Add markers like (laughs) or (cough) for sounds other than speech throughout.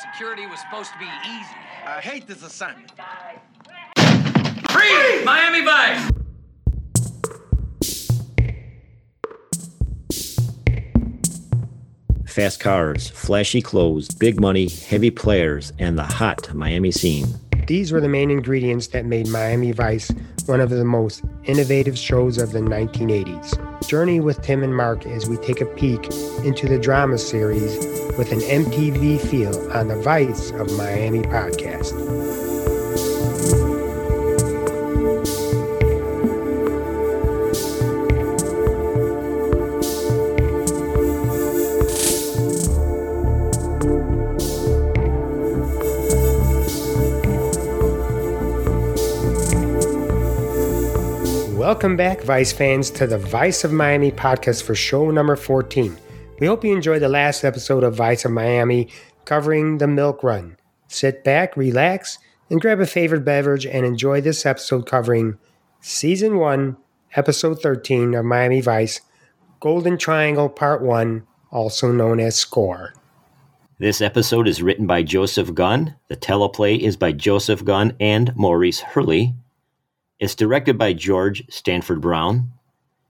security was supposed to be easy. I hate this assignment. Freeze! Miami Vice! Fast cars, flashy clothes, big money, heavy players, and the hot Miami scene. These were the main ingredients that made Miami Vice one of the most innovative shows of the 1980s. Journey with Tim and Mark as we take a peek into the drama series with an MTV feel on the Vice of Miami podcast. Welcome back, Vice fans, to the Vice of Miami podcast for show number 14. We hope you enjoyed the last episode of Vice of Miami covering the milk run. Sit back, relax, and grab a favorite beverage and enjoy this episode covering Season 1, Episode 13 of Miami Vice, Golden Triangle Part 1, also known as Score. This episode is written by Joseph Gunn. The teleplay is by Joseph Gunn and Maurice Hurley. It's directed by George Stanford Brown,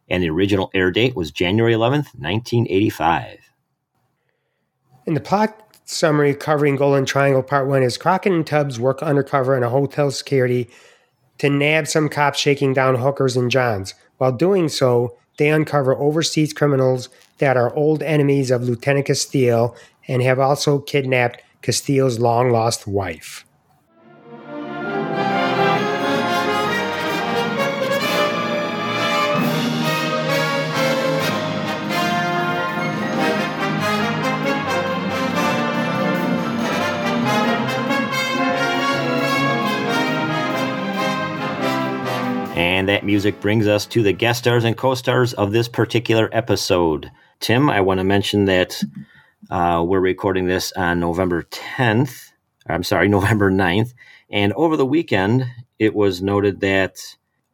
and the original air date was January 11th, 1985. In the plot summary covering Golden Triangle Part 1 is Crockett and Tubbs work undercover in a hotel security to nab some cops shaking down hookers and johns. While doing so, they uncover overseas criminals that are old enemies of Lieutenant Castillo and have also kidnapped Castillo's long lost wife. And that music brings us to the guest stars and co stars of this particular episode. Tim, I want to mention that uh, we're recording this on November 10th. I'm sorry, (laughs) November 9th. And over the weekend, it was noted that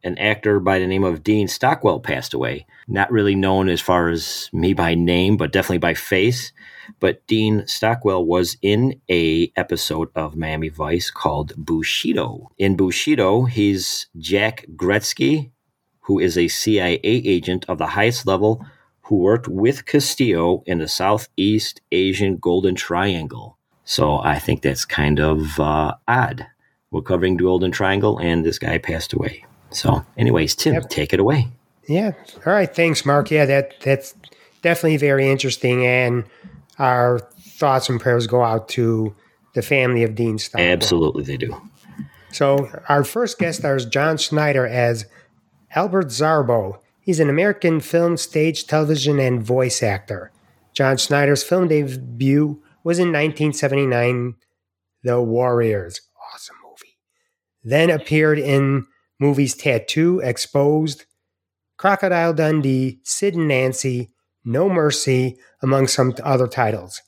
an actor by the name of Dean Stockwell passed away. Not really known as far as me by name, but definitely by face. But Dean Stockwell was in a episode of Miami Vice called Bushido. In Bushido, he's Jack Gretzky, who is a CIA agent of the highest level who worked with Castillo in the Southeast Asian Golden Triangle. So I think that's kind of uh, odd. We're covering the Golden Triangle, and this guy passed away. So, anyways, Tim, Yep. take it away. Yeah. All right. Thanks, Mark. Yeah, that that's definitely very interesting. And our thoughts and prayers go out to the family of Dean Stockwell. Absolutely, they do. So our first guest stars John Schneider as Albert Zarbo. He's an American film, stage, television, and voice actor. John Schneider's film debut was in 1979, The Warriors. Awesome movie. Then appeared in movies Tattoo, Exposed, Crocodile Dundee, Sid and Nancy, No Mercy, among some other titles.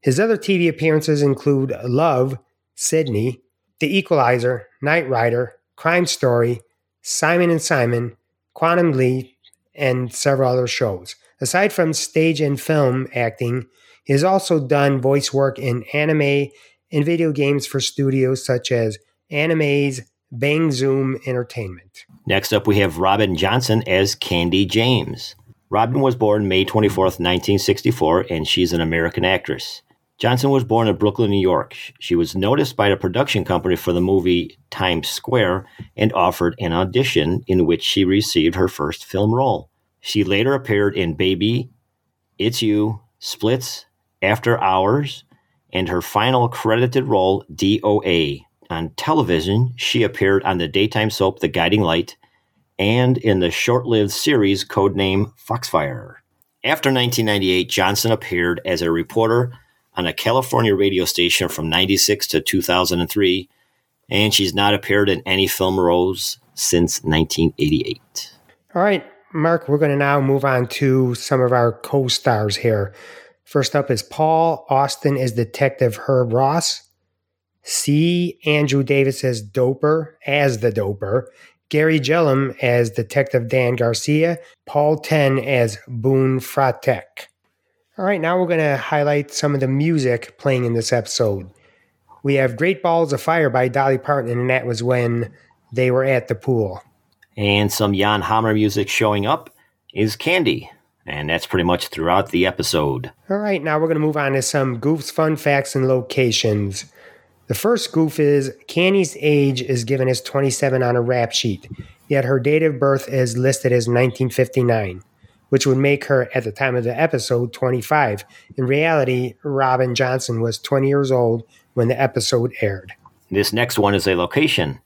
His other TV appearances include Love, Sydney, The Equalizer, Knight Rider, Crime Story, Simon and Simon, Quantum Leap, and several other shows. Aside from stage and film acting, he has also done voice work in anime and video games for studios such as Anime's Bang Zoom Entertainment. Next up, we have Robin Johnson as Candy James. Robin was born May 24th, 1964, and she's an American actress. Johnson was born in Brooklyn, New York. She was noticed by the production company for the movie Times Square and offered an audition in which she received her first film role. She later appeared in Baby, It's You, Splitz, After Hours, and her final credited role, DOA. On television, she appeared on the daytime soap The Guiding Light and in the short lived series codename Foxfire. After 1998, Johnson appeared as a reporter on a California radio station from 96 to 2003, and she's not appeared in any film roles since 1988. All right, Mark, we're going to now move on to some of our co stars here. First up is Paul Austin as Detective Herb Ross. C. Andrew Davis as Doper, as the Doper. Gary Gillum as Detective Dan Garcia. Paul Ten as Boone Fratek. All right, now we're going to highlight some of the music playing in this episode. We have Great Balls of Fire by Dolly Parton, and that was when they were at the pool. And some Jan Hammer music showing up is Candy. And that's pretty much throughout the episode. All right, now we're going to move on to some goofs, fun facts, and locations. The first goof is Candy's age is given as 27 on a rap sheet, yet her date of birth is listed as 1959, which would make her, at the time of the episode, 25. In reality, Robin Johnson was 20 years old when the episode aired. This next one is a location.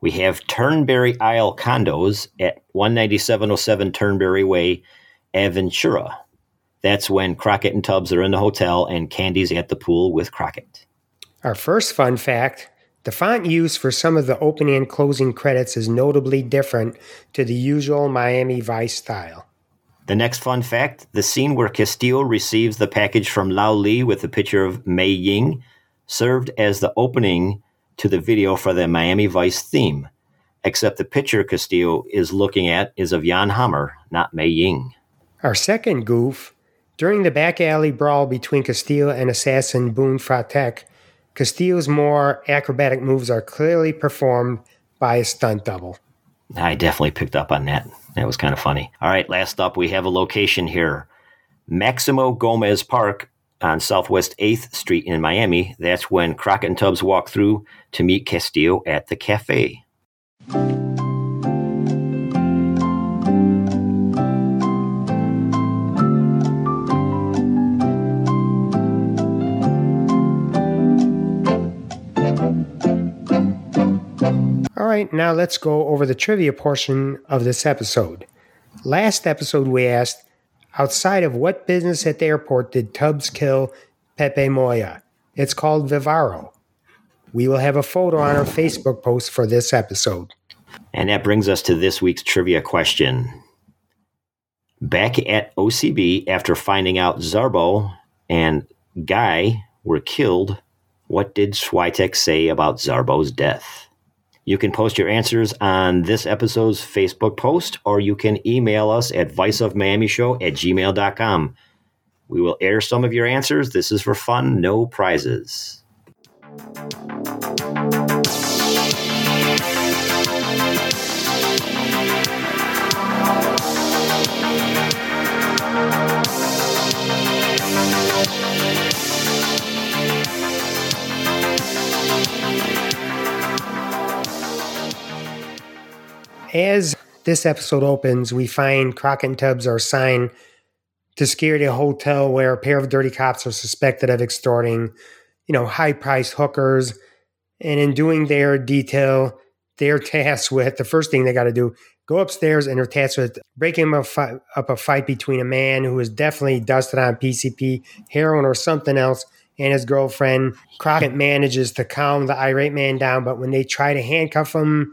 We have Turnberry Isle condos at 19707 Turnberry Way, Aventura. That's when Crockett and Tubbs are in the hotel and Candy's at the pool with Crockett. Our first fun fact the font used for some of the opening and closing credits is notably different to the usual Miami Vice style. The next fun fact the scene where Castillo receives the package from Lao Lee with a picture of Mei Ying served as the opening to the video for the Miami Vice theme, except the picture Castillo is looking at is of Jan Hammer, not Mei Ying. Our second goof during the back alley brawl between Castillo and assassin Boone Fratek, Castillo's more acrobatic moves are clearly performed by a stunt double. I definitely picked up on that. That was kind of funny. All right, last up, we have a location here Maximo Gomez Park on Southwest 8th Street in Miami. That's when Crockett and Tubbs walk through to meet Castillo at the cafe. All right, now let's go over the trivia portion of this episode. Last episode, we asked outside of what business at the airport did Tubbs kill Pepe Moya? It's called Vivaro. We will have a photo on our Facebook post for this episode. And that brings us to this week's trivia question. Back at OCB, after finding out Zarbo and Guy were killed, what did Switek say about Zarbo's death? You can post your answers on this episode's Facebook post, or you can email us at viceofmiamishow at gmail.com. We will air some of your answers. This is for fun, no prizes. As this episode opens, we find Crockett and Tubbs are assigned to security a hotel where a pair of dirty cops are suspected of extorting, you know, high priced hookers. And in doing their detail, they're (laughs) tasked with the first thing they got to do go upstairs and they're tasked with breaking up, up a fight between a man who is definitely dusted on PCP, heroin, or something else, and his girlfriend. Crockett manages to calm the irate man down, but when they try to handcuff him,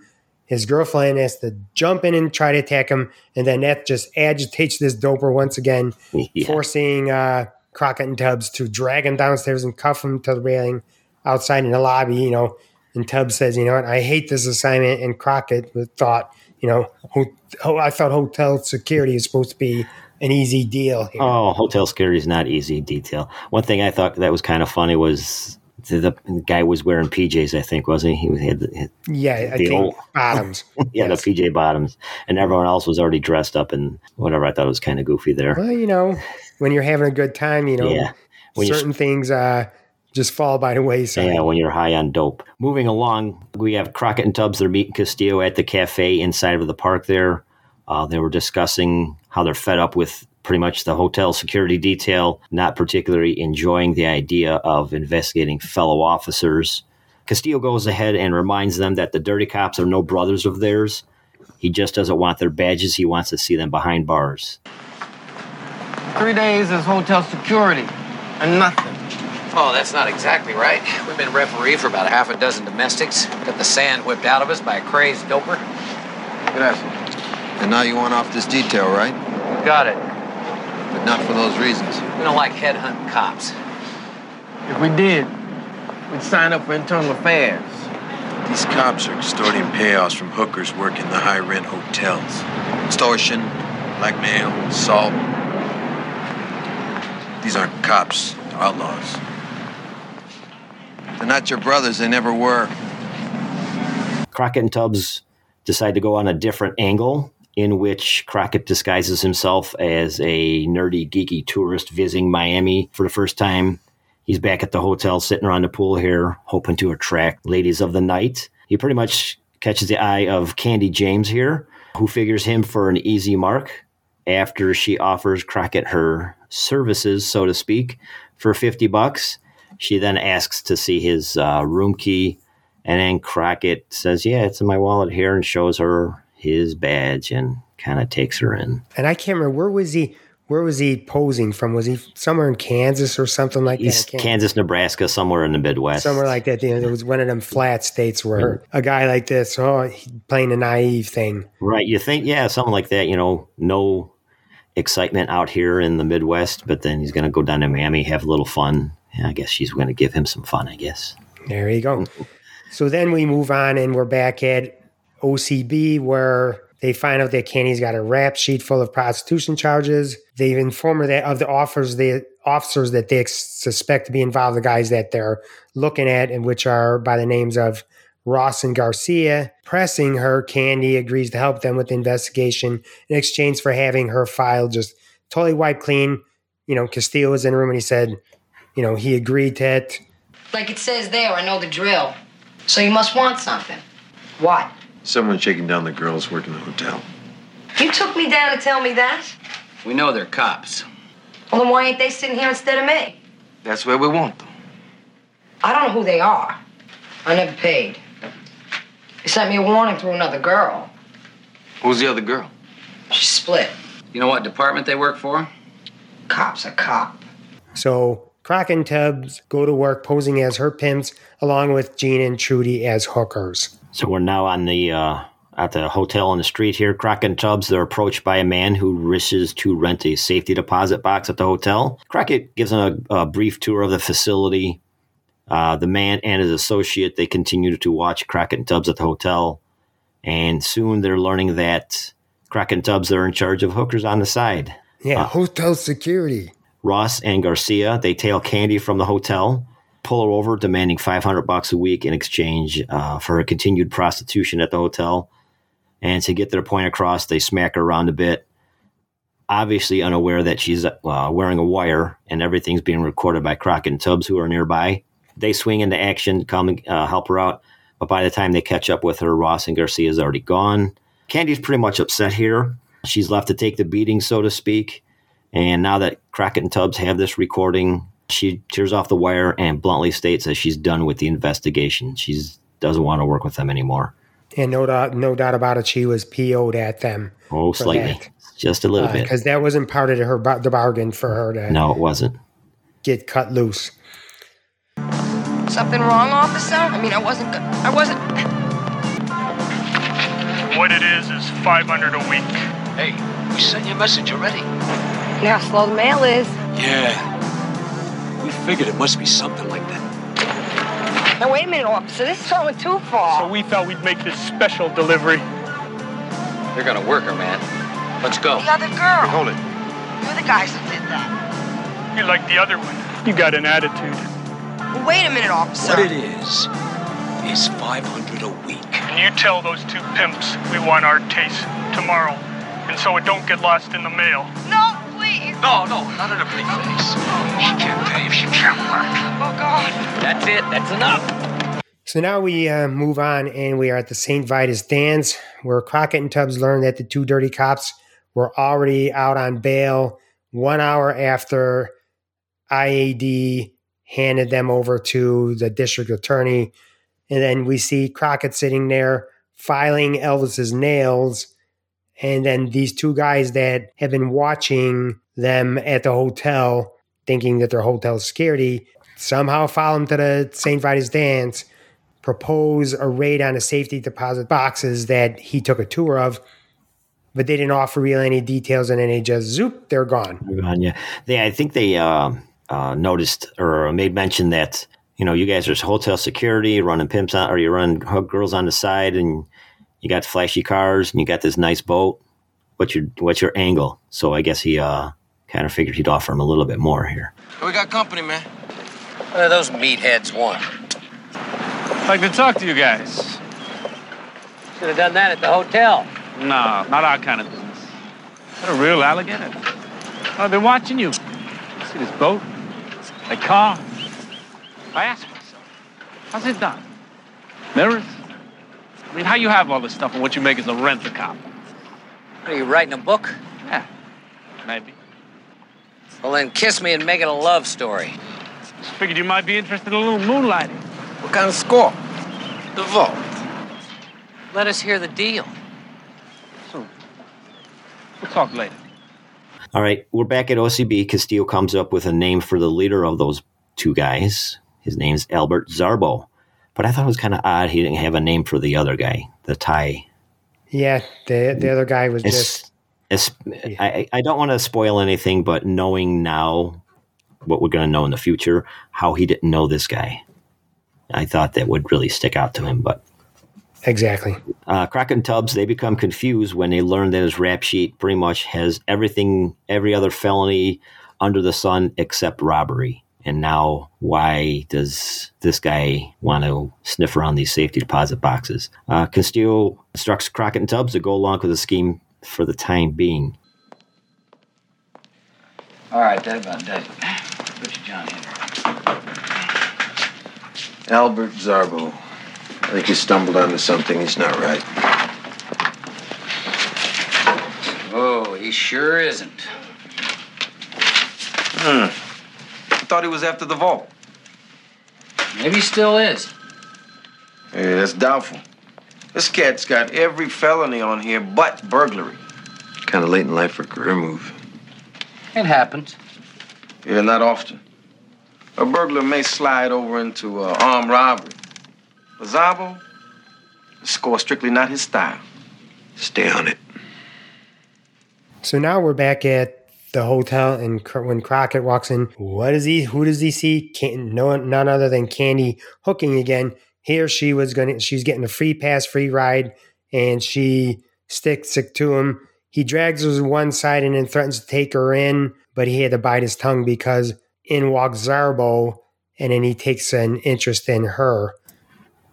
his girlfriend has to jump in and try to attack him, and then that just agitates this doper once again, (laughs) Yeah. forcing uh, Crockett and Tubbs to drag him downstairs and cuff him to the railing outside in the lobby. You know, and Tubbs says, "You know what? I hate this assignment." And Crockett thought, "You know, ho- ho- I thought hotel security is supposed to be an easy deal here." Oh, hotel security is not easy detail. One thing I thought that was kind of funny was the, the guy was wearing PJs, I think, wasn't he? He had the, yeah, I the think old- bottoms. (laughs) yeah, Yes. the PJ bottoms, and everyone else was already dressed up and whatever. I thought it was kind of goofy there. Well, you know, when you're having a good time, you know, Yeah. When certain things uh, just fall by the wayside. Yeah, when you're high on dope. Moving along, we have Crockett and Tubbs. They're meeting Castillo at the cafe inside of the park there. Uh, they were discussing how they're fed up with pretty much the hotel security detail, not particularly enjoying the idea of investigating fellow officers. Castillo goes ahead and reminds them that the dirty cops are no brothers of theirs. He just doesn't want their badges, he wants to see them behind bars. Three days as hotel security and nothing. Oh, that's not exactly right. We've been referee for about a half a dozen domestics. Got the sand whipped out of us by a crazed doper. Gracias. And now you want off this detail, right? Got it. But not for those reasons. We don't like headhunting cops. If we did, we'd sign up for internal affairs. These cops are extorting payoffs from hookers working the high rent hotels. Extortion, blackmail, assault. These aren't cops, they're outlaws. They're not your brothers, they never were. Crockett and Tubbs decide to go on a different angle in which Crockett disguises himself as a nerdy, geeky tourist visiting Miami for the first time. He's back at the hotel sitting around the pool here, hoping to attract ladies of the night. He pretty much catches the eye of Candy James here, who figures him for an easy mark after she offers Crockett her services, so to speak, for 50 bucks. She then asks to see his uh, room key, and then Crockett says, Yeah, it's in my wallet here, and shows her his badge and kind of takes her in. And I can't remember where was he. Where was he posing from? Was he somewhere in Kansas or something like that? Kansas, Nebraska, somewhere in the Midwest. Somewhere like that. You know, it was one of them flat states where a guy like this, oh, playing a naive thing. Right. You think, yeah, something like that, you know, no excitement out here in the Midwest, but then he's going to go down to Miami, have a little fun. Yeah, I guess she's going to give him some fun, I guess. There you go. So then we move on and we're back at OCB where they find out that Candy's got a rap sheet full of prostitution charges. They inform her that of the offers the officers that they suspect to be involved, the guys that they're looking at, and which are by the names of Ross and Garcia. Pressing her, Candy agrees to help them with the investigation in exchange for having her file just totally wiped clean. You know, Castillo was in the room and he said, you know, he agreed to it. Like it says there, I know the drill. So you must want something. What? Someone shaking down the girls working the hotel. You took me down to tell me that? We know they're cops. Well, then why ain't they sitting here instead of me? That's where we want them. I don't know who they are. I never paid. They sent me a warning through another girl. Who's the other girl? She split. You know what department they work for? Cop's a cop. So Crock and Tubbs go to work posing as her pimps, along with Gene and Trudy as hookers. So we're now on the uh, at the hotel on the street here. Crockett and Tubbs they're approached by a man who wishes to rent a safety deposit box at the hotel. Crockett gives them a, a brief tour of the facility. Uh, the man and his associate they continue to watch Crockett and Tubbs at the hotel, and soon they're learning that Crockett and Tubbs are in charge of hookers on the side. Yeah, hotel security. Ross and Garcia, they tail Candy from the hotel, pull her over, demanding 500 bucks a week in exchange uh, for her continued prostitution at the hotel. And to get their point across, they smack her around a bit, obviously unaware that she's uh, wearing a wire and everything's being recorded by Crockett and Tubbs, who are nearby. They swing into action, come and uh, help her out. But by the time they catch up with her, Ross and Garcia is already gone. Candy's pretty much upset here. She's left to take the beating, so to speak. And now that Crockett and Tubbs have this recording, she tears off the wire and bluntly states that she's done with the investigation. She doesn't want to work with them anymore. And no doubt, no doubt about it, she was PO'd at them. Oh, slightly. that. Just a little uh, bit. Because that wasn't part of her the bargain for her to No, it wasn't. get cut loose. Something wrong, officer? I mean, I wasn't. I wasn't. What it is is 500 a week. Hey, we sent you a message already. Now slow the mail is. Yeah. We figured it must be something like that. Now, wait a minute, officer. This is going too far. So we thought we'd make this special delivery. They're gonna work her, man. Let's go. the other girl. Hold it. You're the guys that did that. You like the other one. You got an attitude. Well, wait a minute, officer. What it is, is 500 a week. And you tell those two pimps we want our taste tomorrow. And so it don't get lost in the mail. No, No, no, not in a face. She can't pay if she can't work. Oh, God. That's it. That's enough. So now we uh, move on and we are at the St. Vitus dance where Crockett and Tubbs learn that the two dirty cops were already out on bail one hour after IAD handed them over to the district attorney. And then we see Crockett sitting there filing Elvis's nails. And then these two guys that have been watching them at the hotel, thinking that they're hotel security, somehow follow him to the St. Vitus dance propose a raid on the safety deposit boxes that he took a tour of. but they didn't offer really any details, and then they just zoop, they're gone. They're gone, yeah. They, I think they uh, uh, noticed or made mention that you know you guys are hotel security, running pimps on, or you run hook girls on the side, and you got flashy cars, and you got this nice boat. What's your what's your angle? So I guess he uh, kind of figured he'd offer him a little bit more here. We got company, man. What do those meatheads want? I'd like to talk to you guys. Should have done that at the hotel. No, not our kind of business. What a real alligator. I've been watching you. See this boat? That car? I ask myself, how's it done? Mirrors? I mean, how you have all this stuff and what you make is a rent a cop? What, are you writing a book? Yeah, maybe. Well, then kiss me and make it a love story. Just figured you might be interested in a little moonlighting. What kind of score? The vault. Let us hear the deal. So, we'll talk later. All right, we're back at OCB. Castillo comes up with a name for the leader of those two guys. His name's Albert Zarbo. But I thought it was kind of odd he didn't have a name for the other guy, the Thai. Yeah, the the other guy was just. It's, I, I don't want to spoil anything, but knowing now what we're going to know in the future, how he didn't know this guy, I thought that would really stick out to him. But Exactly. uh, Crockett and Tubbs, they become confused when they learn that his rap sheet pretty much has everything, every other felony under the sun except robbery. And now, why does this guy want to sniff around these safety deposit boxes? Uh, Castillo instructs Crockett and Tubbs to go along with the scheme for the time being. All right, that about does it. Put your John in. Albert Zarbo. I think he stumbled onto something. He's not right. Oh, he sure isn't. Hmm. I thought he was after the vault. Maybe he still is. Yeah, that's doubtful. This cat's got every felony on here but burglary. Kind of late in life for a career move. It happens. Yeah, not often. A burglar may slide over into uh, armed robbery. But Zarbo, the score strictly not his style. Stay on it. So now we're back at the hotel, and when Crockett walks in, what does he? Who does he see? Can, no, none other than Candy hooking again. Here she was gonna. She's getting a free pass, free ride, and she sticks it to him. He drags her to one side and then threatens to take her in, but he had to bite his tongue because in walks Zarbo, and then he takes an interest in her.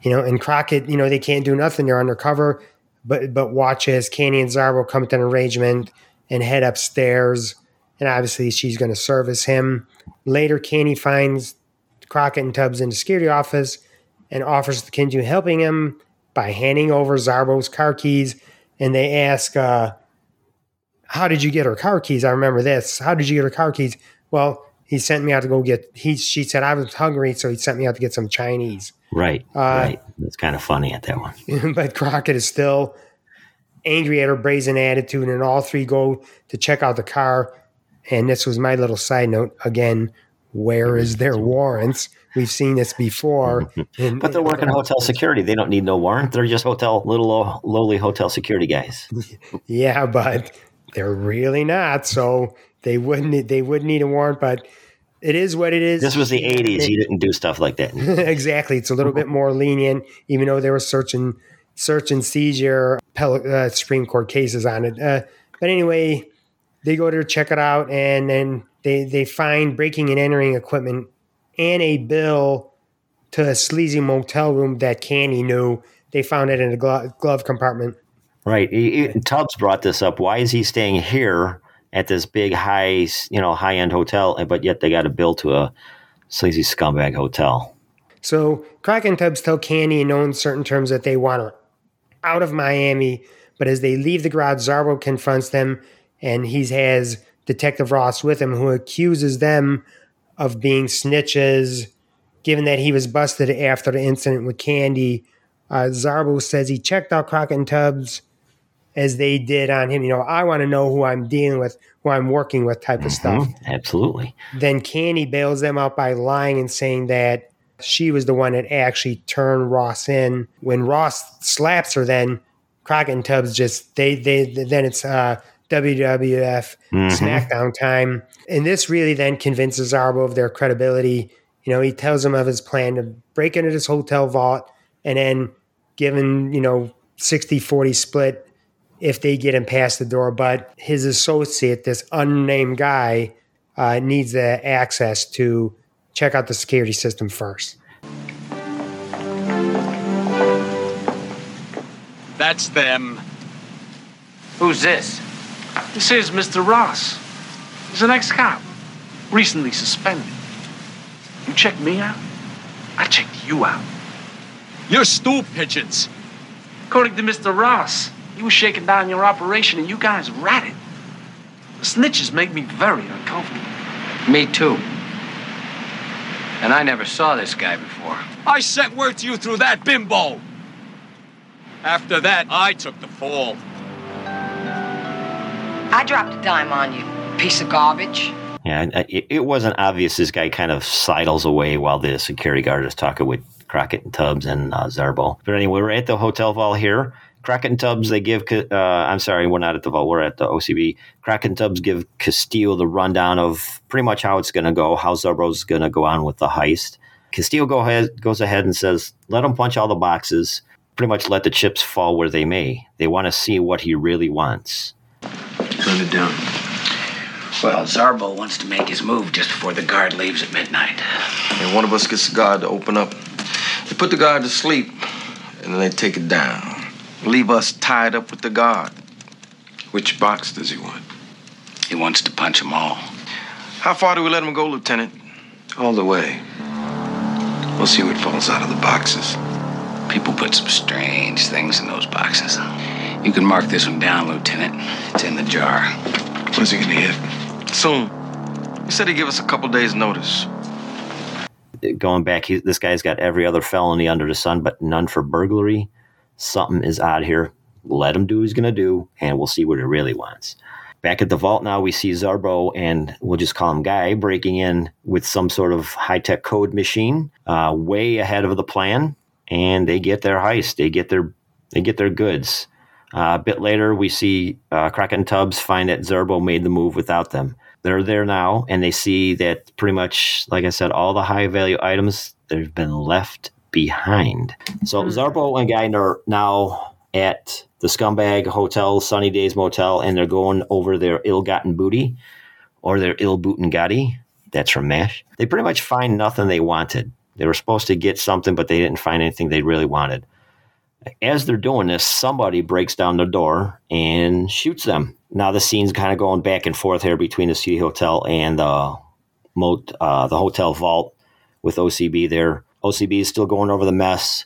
You know, and Crockett, you know, they can't do nothing. They're undercover, but but watch as Candy and Zarbo come to an arrangement and head upstairs. And obviously, she's going to service him. Later, Candy finds Crockett and Tubbs in the security office and offers to continue helping him by handing over Zarbo's car keys. And they ask, uh, How did you get her car keys? I remember this. How did you get her car keys? Well, he sent me out to go get, he, she said, I was hungry, so he sent me out to get some Chinese. Right, Uh, right. That's kind of funny at that one. (laughs) but Crockett is still angry at her brazen attitude, and all three go to check out the car. And this was my little side note again. Where is their warrants? We've seen this before. in- (laughs) But they're working hotel security. They don't need no warrant. They're just hotel, little low, lowly hotel security guys. (laughs) Yeah, but they're really not. So they wouldn't. They would need a warrant, but it is what it is. This was the 80s. You didn't do stuff like that. (laughs) exactly. It's a little bit more lenient, even though there were search and search and seizure uh, Supreme Court cases on it. Uh, but anyway, they go to check it out, and then they they find breaking and entering equipment and a bill to a sleazy motel room that Candy knew. They found it in a glo- glove compartment. Right. Tubbs brought this up. Why is he staying here at this big high, you know, high end hotel, but yet they got a bill to a sleazy scumbag hotel? So Crockett and Tubbs tell Candy in no uncertain terms that they want her out of Miami. But as they leave the garage, Zarbo confronts them, and he has Detective Ross with him, who accuses them of being snitches, given that he was busted after the incident with Candy. Uh, Zarbo says he checked out Crockett and Tubbs as they did on him. You know, I want to know who I'm dealing with, who I'm working with, type of stuff. Mhm, absolutely. Then Candy bails them out by lying and saying that she was the one that actually turned Ross in. When Ross slaps her, then Crockett and Tubbs just they they then it's uh, WWF Mhm. SmackDown time, and this really then convinces Zarbo of their credibility. You know, he tells him of his plan to break into this hotel vault and then given you know 60-40 split if they get him past the door. But his associate, this unnamed guy, uh, needs the access to check out the security system first. That's them. Who's this? This is Mr. Ross. He's an ex-cop, recently suspended. You checked me out? I checked you out. You're stool pigeons. According to Mr. Ross, he was shaking down your operation and you guys ratted. The snitches make me very uncomfortable. Me too. And I never saw this guy before. I sent word to you through that bimbo. After that, I took the fall. I dropped a dime on you, piece of garbage. Yeah, uh, it, it wasn't obvious. This guy kind of sidles away while the security guard is talking with Crockett and Tubbs and uh, Zarbo. But anyway, we're at the hotel vault here. Crockett and Tubbs, they give, uh, I'm sorry, we're not at the vault, we're at the OCB. Crockett and Tubbs give Castillo the rundown of pretty much how it's going to go, how Zarbo's going to go on with the heist. Castillo go ahead, goes ahead and says, let him punch all the boxes, pretty much let the chips fall where they may. They want to see what he really wants. Turn it down. Well, Zarbo wants to make his move just before the guard leaves at midnight. And one of us gets the guard to open up. They put the guard to sleep, and then they take it down. Leave us tied up with the guard. Which box does he want? He wants to punch them all. How far do we let him go, Lieutenant? All the way. We'll see what falls out of the boxes. People put some strange things in those boxes. You can mark this one down, Lieutenant. It's in the jar. When's he gonna hit? Soon. He said he'd give us a couple days' notice. going back, he, this guy's got every other felony under the sun, but none for burglary. Something is odd here. Let him do what he's going to do, and we'll see what he really wants. Back at the vault now, we see Zarbo and we'll just call him Guy breaking in with some sort of high tech code machine, uh, way ahead of the plan, and they get their heist. They get their they get their goods. Uh, a bit later, we see uh, and Tubbs find that Zarbo made the move without them. They're there now, and they see that pretty much, like I said, all the high value items they've been left behind. So Zarbo and Guy are now at the Scumbag Hotel, Sunny Days Motel, and they're going over their ill-gotten booty or their ill-booten-gotti. That's from MASH. They pretty much find nothing they wanted. They were supposed to get something, but they didn't find anything they really wanted. As they're doing this, somebody breaks down the door and shoots them. Now the scene's kind of going back and forth here between the City Hotel and the mot- uh, the hotel vault with OCB there. OCB is still going over the mess,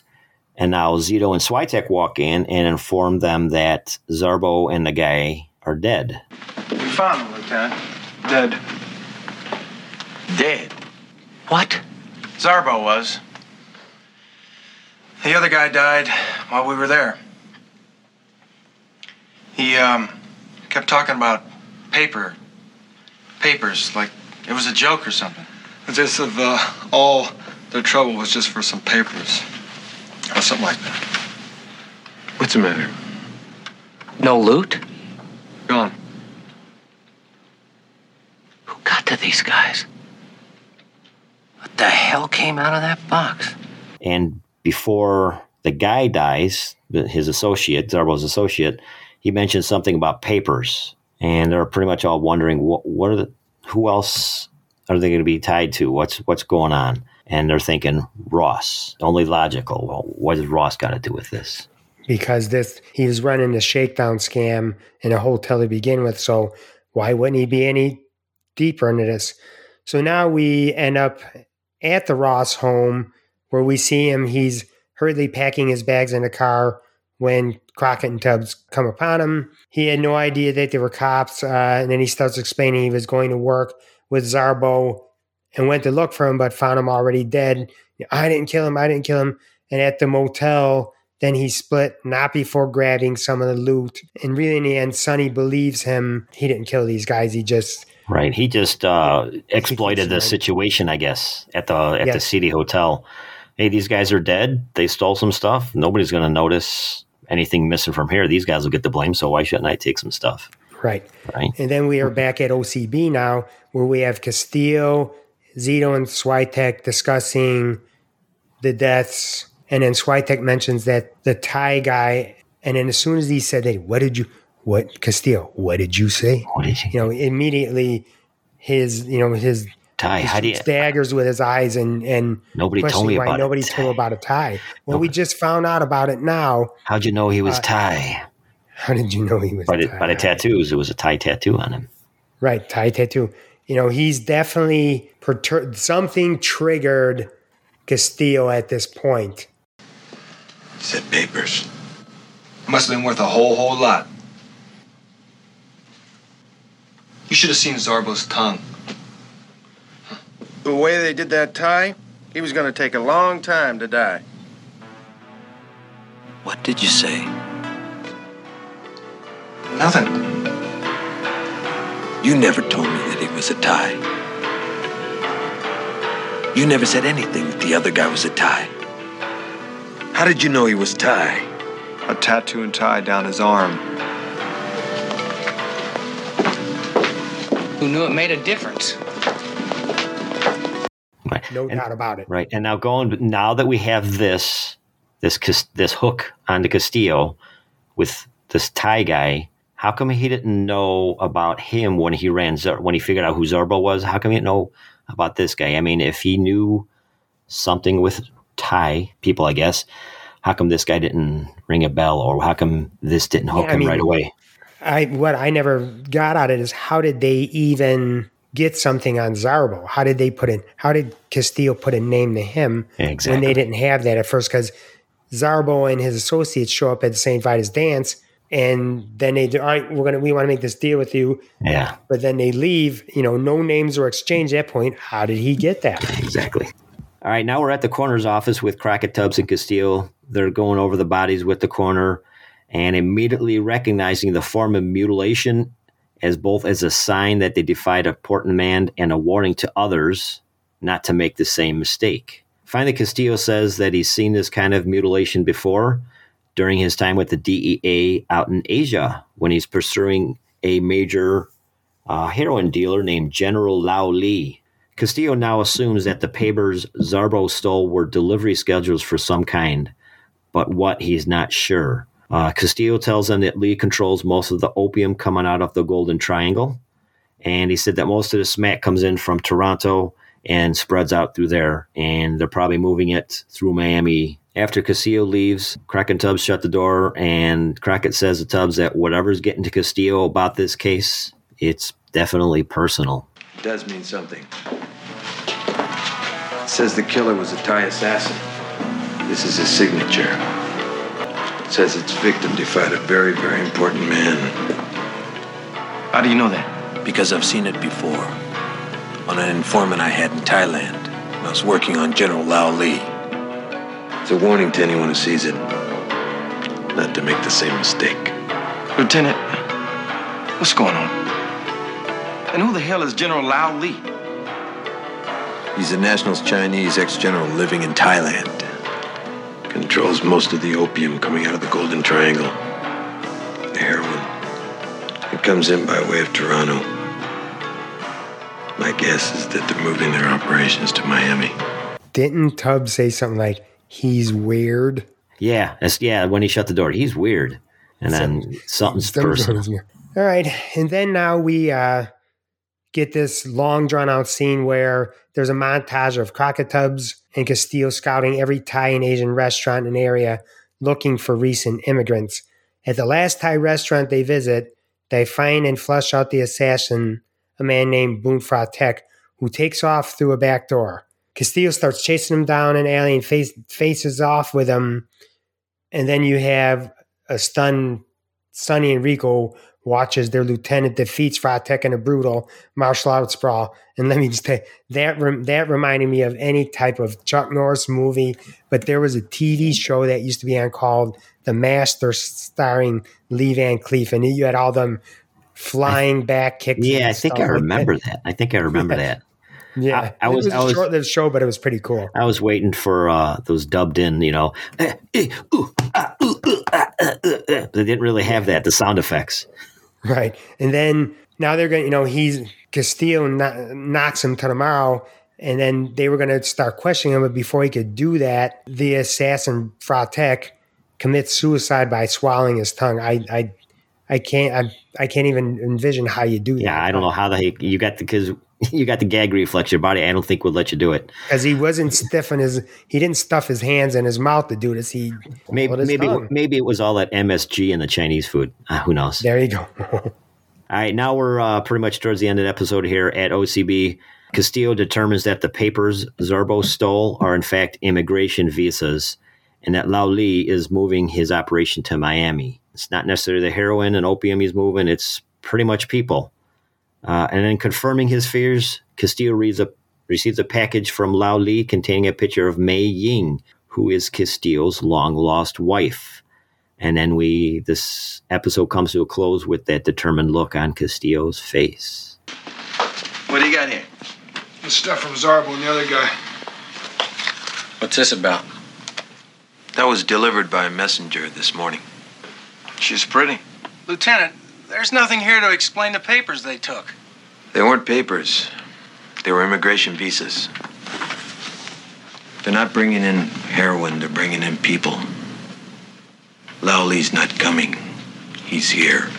and now Zito and Switek walk in and inform them that Zarbo and the guy are dead. We found him, Lieutenant. Dead. Dead? What? Zarbo was. The other guy died while we were there. He, um, kept talking about paper. Papers, like it was a joke or something. As if uh, all their trouble was just for some papers. Or something like that. What's the matter? No loot? Gone. Who got to these guys? What the hell came out of that box? And before the guy dies, his associate, Zarbo's associate, he mentions something about papers, and they're pretty much all wondering what what are the who else are they going to be tied to? What's what's going on? And they're thinking Ross. Only logical. Well, what does Ross got to do with this? because this he was running a shakedown scam in a hotel to begin with. So why wouldn't he be any deeper into this? So now we end up at the Ross home where we see him. He's hurriedly packing his bags in a car when Crockett and Tubbs come upon him. He had no idea that they were cops, uh, and then he starts explaining he was going to work with Zarbo and went to look for him, but found him already dead. I didn't kill him. I didn't kill him. And at the motel, then he split, not before grabbing some of the loot. And really, in the end, Sonny believes him. He didn't kill these guys. He just Right. He just uh, exploited the situation, I guess, at the at the City Hotel. Hey, these guys are dead. They stole some stuff. Nobody's going to notice anything missing from here, these guys will get the blame. So why shouldn't I take some stuff? Right. Right. And then we are back at OCB now, where we have Castillo, Zito, and Switek discussing the deaths. And then Switek mentions that the Thai guy, and then as soon as he said that, what did you, what, Castillo, what did you say? What did you? You know, immediately his, you know, his Thai, how do you? staggers with his eyes and and Nobody told me about nobody it. told about a Thai. Well, we just found out about it now. How'd you know he was Uh, Thai? How did you know he was By the, Thai? by the tattoos, it was a Thai tattoo on him. Right, Thai tattoo. You know, he's definitely pertur- something triggered Castillo at this point. Said papers. Must have been worth a whole, whole lot. You should have seen Zarbo's tongue. The way they did that Thai, he was gonna take a long time to die. What did you say? Nothing. You never told me that he was a Thai. You never said anything that the other guy was a Thai. How did you know he was Thai? A tattoo and Thai down his arm. Who knew it made a difference? Right. No doubt about it. Right. And now going now that we have this this this hook on the Castillo with this Thai guy, how come he didn't know about him when he ran when he figured out who Zarbo was? How come he didn't know about this guy? I mean, if he knew something with Thai people, I guess, how come this guy didn't ring a bell, or how come this didn't hook Yeah, I him mean- right away? I what I never got out of it is how did they even get something on Zarbo? How did they put in? How did Castillo put a name to him when they didn't have that at first? Because Zarbo and his associates show up at the St. Vitus dance, and then they do, all right, we're gonna we want to make this deal with you, Yeah, but then they leave. You know, no names were exchanged at that point. How did he get that? exactly. All right, now we're at the coroner's office with Crockett Tubbs and Castillo. They're going over the bodies with the coroner and immediately recognizing the form of mutilation as both as a sign that they defied a important man and a warning to others not to make the same mistake. Finally, Castillo says that he's seen this kind of mutilation before during his time with the DEA out in Asia when he's pursuing a major uh, heroin dealer named General Lao Li. Castillo now assumes that the papers Zarbo stole were delivery schedules for some kind, but what he's not sure. Uh, Castillo tells them that Lee controls most of the opium coming out of the Golden Triangle, and he said that most of the smack comes in from Toronto and spreads out through there, and they're probably moving it through Miami. After Castillo leaves, and Tubbs shut the door, and Crockett says to Tubbs that whatever's getting to Castillo about this case, it's definitely personal. It does mean something. It says the killer was a Thai assassin. This is his signature. Says its victim defied a very, very important man. How do you know that? Because I've seen it before. On an informant I had in Thailand. I was working on General Lao Lee. It's a warning to anyone who sees it. Not to make the same mistake. Lieutenant, what's going on? And who the hell is General Lao Lee? He's a nationalist Chinese ex-general living in Thailand. Controls most of the opium coming out of the Golden Triangle. The heroin. It comes in by way of Toronto. My guess is that they're moving their operations to Miami. Didn't Tubbs say something like he's weird? Yeah, that's, yeah. When he shut the door, he's weird, and then something's personal. All right. And then now we uh, get this long drawn out scene where there's a montage of Crockett Tubbs and Castillo scouting every Thai and Asian restaurant in the area looking for recent immigrants. At the last Thai restaurant they visit, they find and flush out the assassin, a man named Boon Fra Tek, who takes off through a back door. Castillo starts chasing him down an alley and face, faces off with him. And then you have a stunned Sonny and Rico watches their lieutenant defeats Fratek in a brutal martial arts brawl. And let me just say that rem- that reminded me of any type of Chuck Norris movie. But there was a TV show that used to be on called The Master, starring Lee Van Cleef, and you had all them flying back kicks. Yeah, I think I stuff like remember that. that. I think I remember that. Yeah, I, I it was, was, I was, short-lived show, but it was pretty cool. I was waiting for uh, those dubbed in, you know, eh, eh, ooh, ah, ooh, ooh, ah, they didn't really have that, the sound effects. Right. And then now they're going to, you know, he's Castillo kno- knocks him to the mouth. And then they were going to start questioning him. But before he could do that, the assassin Fratek commits suicide by swallowing his tongue. I, I, I can't, I, I can't even envision how you do that. Yeah, I don't know how the heck you got the because (laughs) you got the gag reflex. Your body, I don't think would let you do it. Because he wasn't stiffing his, he didn't stuff his hands in his mouth to do this. He Maybe maybe tongue. maybe it was all that MSG and the Chinese food. Uh, who knows? There you go. (laughs) All right, now we're uh, pretty much towards the end of the episode here at OCB. Castillo determines that the papers Zarbo stole are in fact immigration visas, and that Lao Li is moving his operation to Miami. It's not necessarily the heroin and opium he's moving; it's pretty much people. Uh, and then confirming his fears, Castillo reads a, receives a package from Lao Li containing a picture of Mei Ying, who is Castillo's long lost wife. And then we this episode comes to a close with that determined look on Castillo's face. What do you got here? The stuff from Zarbo and the other guy. What's this about? That was delivered by a messenger this morning. She's pretty. Lieutenant, there's nothing here to explain the papers they took. They weren't papers. They were immigration visas. They're not bringing in heroin, they're bringing in people. Lao Li's not coming. He's here.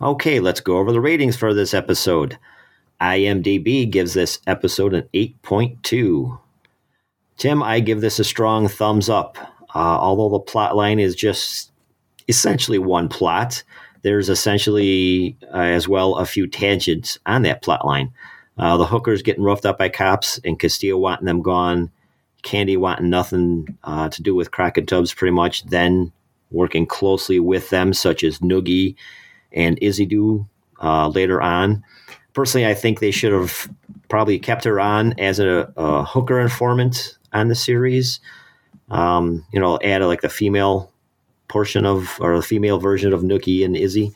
Okay, let's go over the ratings for this episode. IMDb gives this episode an 8.2. Tim, I give this a strong thumbs up. Uh, although the plot line is just essentially one plot, there's essentially uh, as well a few tangents on that plot line. Uh, the hookers getting roughed up by cops and Castillo wanting them gone, Candy wanting nothing uh, to do with Crockett Tubbs pretty much, then working closely with them, such as Noogie and Isidue uh, later on. Personally, I think they should have probably kept her on as a, a hooker informant on the series. Um, you know, add like the female portion of or the female version of Noogie and Izzy.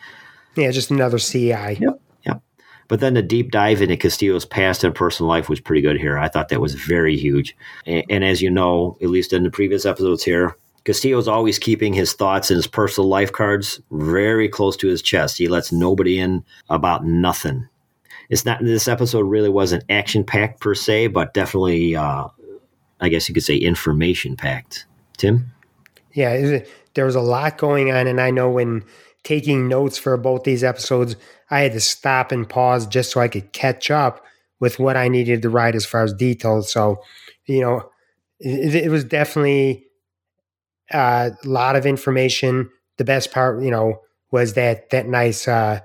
Yeah, just another CI. Yep. Yep. But then the deep dive into Castillo's past and personal life was pretty good here. I thought that was very huge. And, and as you know, at least in the previous episodes here, Castillo's always keeping his thoughts and his personal life cards very close to his chest. He lets nobody in about nothing. It's not this episode really wasn't action packed per se, but definitely, uh, I guess you could say information packed. Tim, Yeah, there was a lot going on, and I know when taking notes for both these episodes, I had to stop and pause just so I could catch up with what I needed to write as far as details. So, you know, it, it was definitely uh, a lot of information. The best part, you know, was that that nice uh,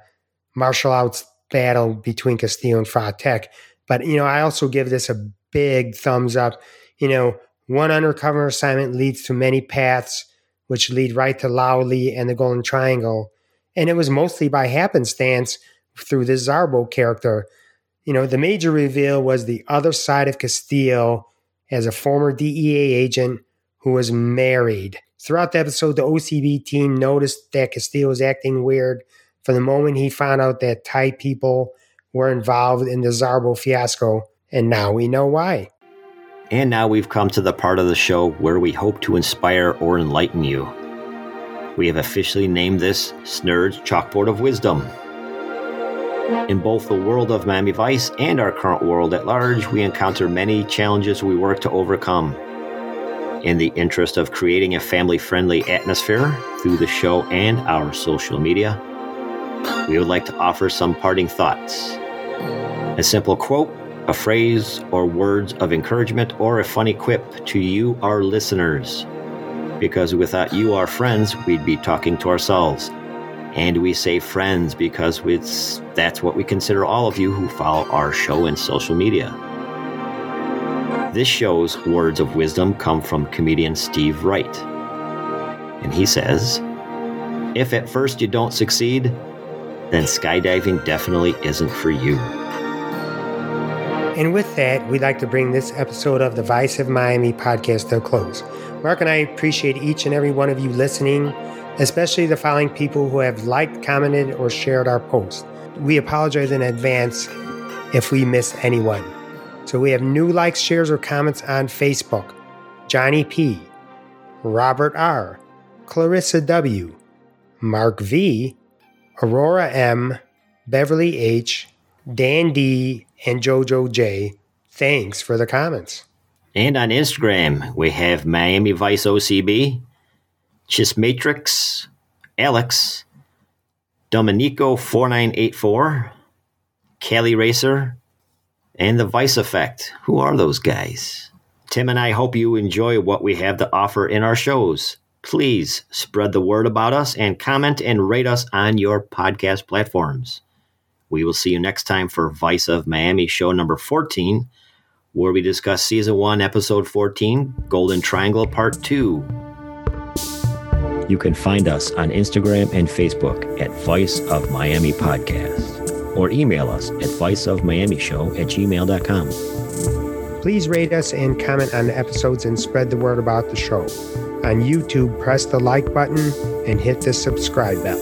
martial arts battle between Castillo and Fratek. But you know, I also give this a big thumbs up. You know, one undercover assignment leads to many paths, which lead right to Lao Li and the Golden Triangle. And it was mostly by happenstance through this Zarbo character. You know, the major reveal was the other side of Castillo as a former DEA agent who was married. Throughout the episode, the OCB team noticed that Castillo was acting weird from the moment he found out that Thai people were involved in the Zarbo fiasco, and now we know why. And now we've come to the part of the show where we hope to inspire or enlighten you. We have officially named this Snurd's Chalkboard of Wisdom. In both the world of Miami Vice and our current world at large, we encounter many challenges we work to overcome. In the interest of creating a family friendly atmosphere through the show and our social media, we would like to offer some parting thoughts. A simple quote, a phrase, or words of encouragement, or a funny quip to you, our listeners. Because without you, our friends, we'd be talking to ourselves. And we say friends because it's, that's what we consider all of you who follow our show and social media. This show's words of wisdom come from comedian Steve Wright. And he says, If at first you don't succeed, then skydiving definitely isn't for you. And with that, we'd like to bring this episode of the Vice of Miami podcast to a close. Mark and I appreciate each and every one of you listening, especially the following people who have liked, commented, or shared our post. We apologize in advance if we miss anyone. So we have new likes, shares, or comments on Facebook Johnny P., Robert R., Clarissa W., Mark V., Aurora M., Beverly H., Dan D., and JoJo J. Thanks for the comments. And on Instagram, we have Miami Vice OCB, Chismatrix, Alex, Dominico4984, Kelly Racer, and the Vice Effect. Who are those guys? Tim and I hope you enjoy what we have to offer in our shows. Please spread the word about us and comment and rate us on your podcast platforms. We will see you next time for Vice of Miami show number 14, where we discuss season 1, episode 14, Golden Triangle Part 2. You can find us on Instagram and Facebook at Vice of Miami Podcast or email us at viceofmiamishow at gmail.com. Please rate us and comment on the episodes and spread the word about the show. On YouTube, press the like button and hit the subscribe bell.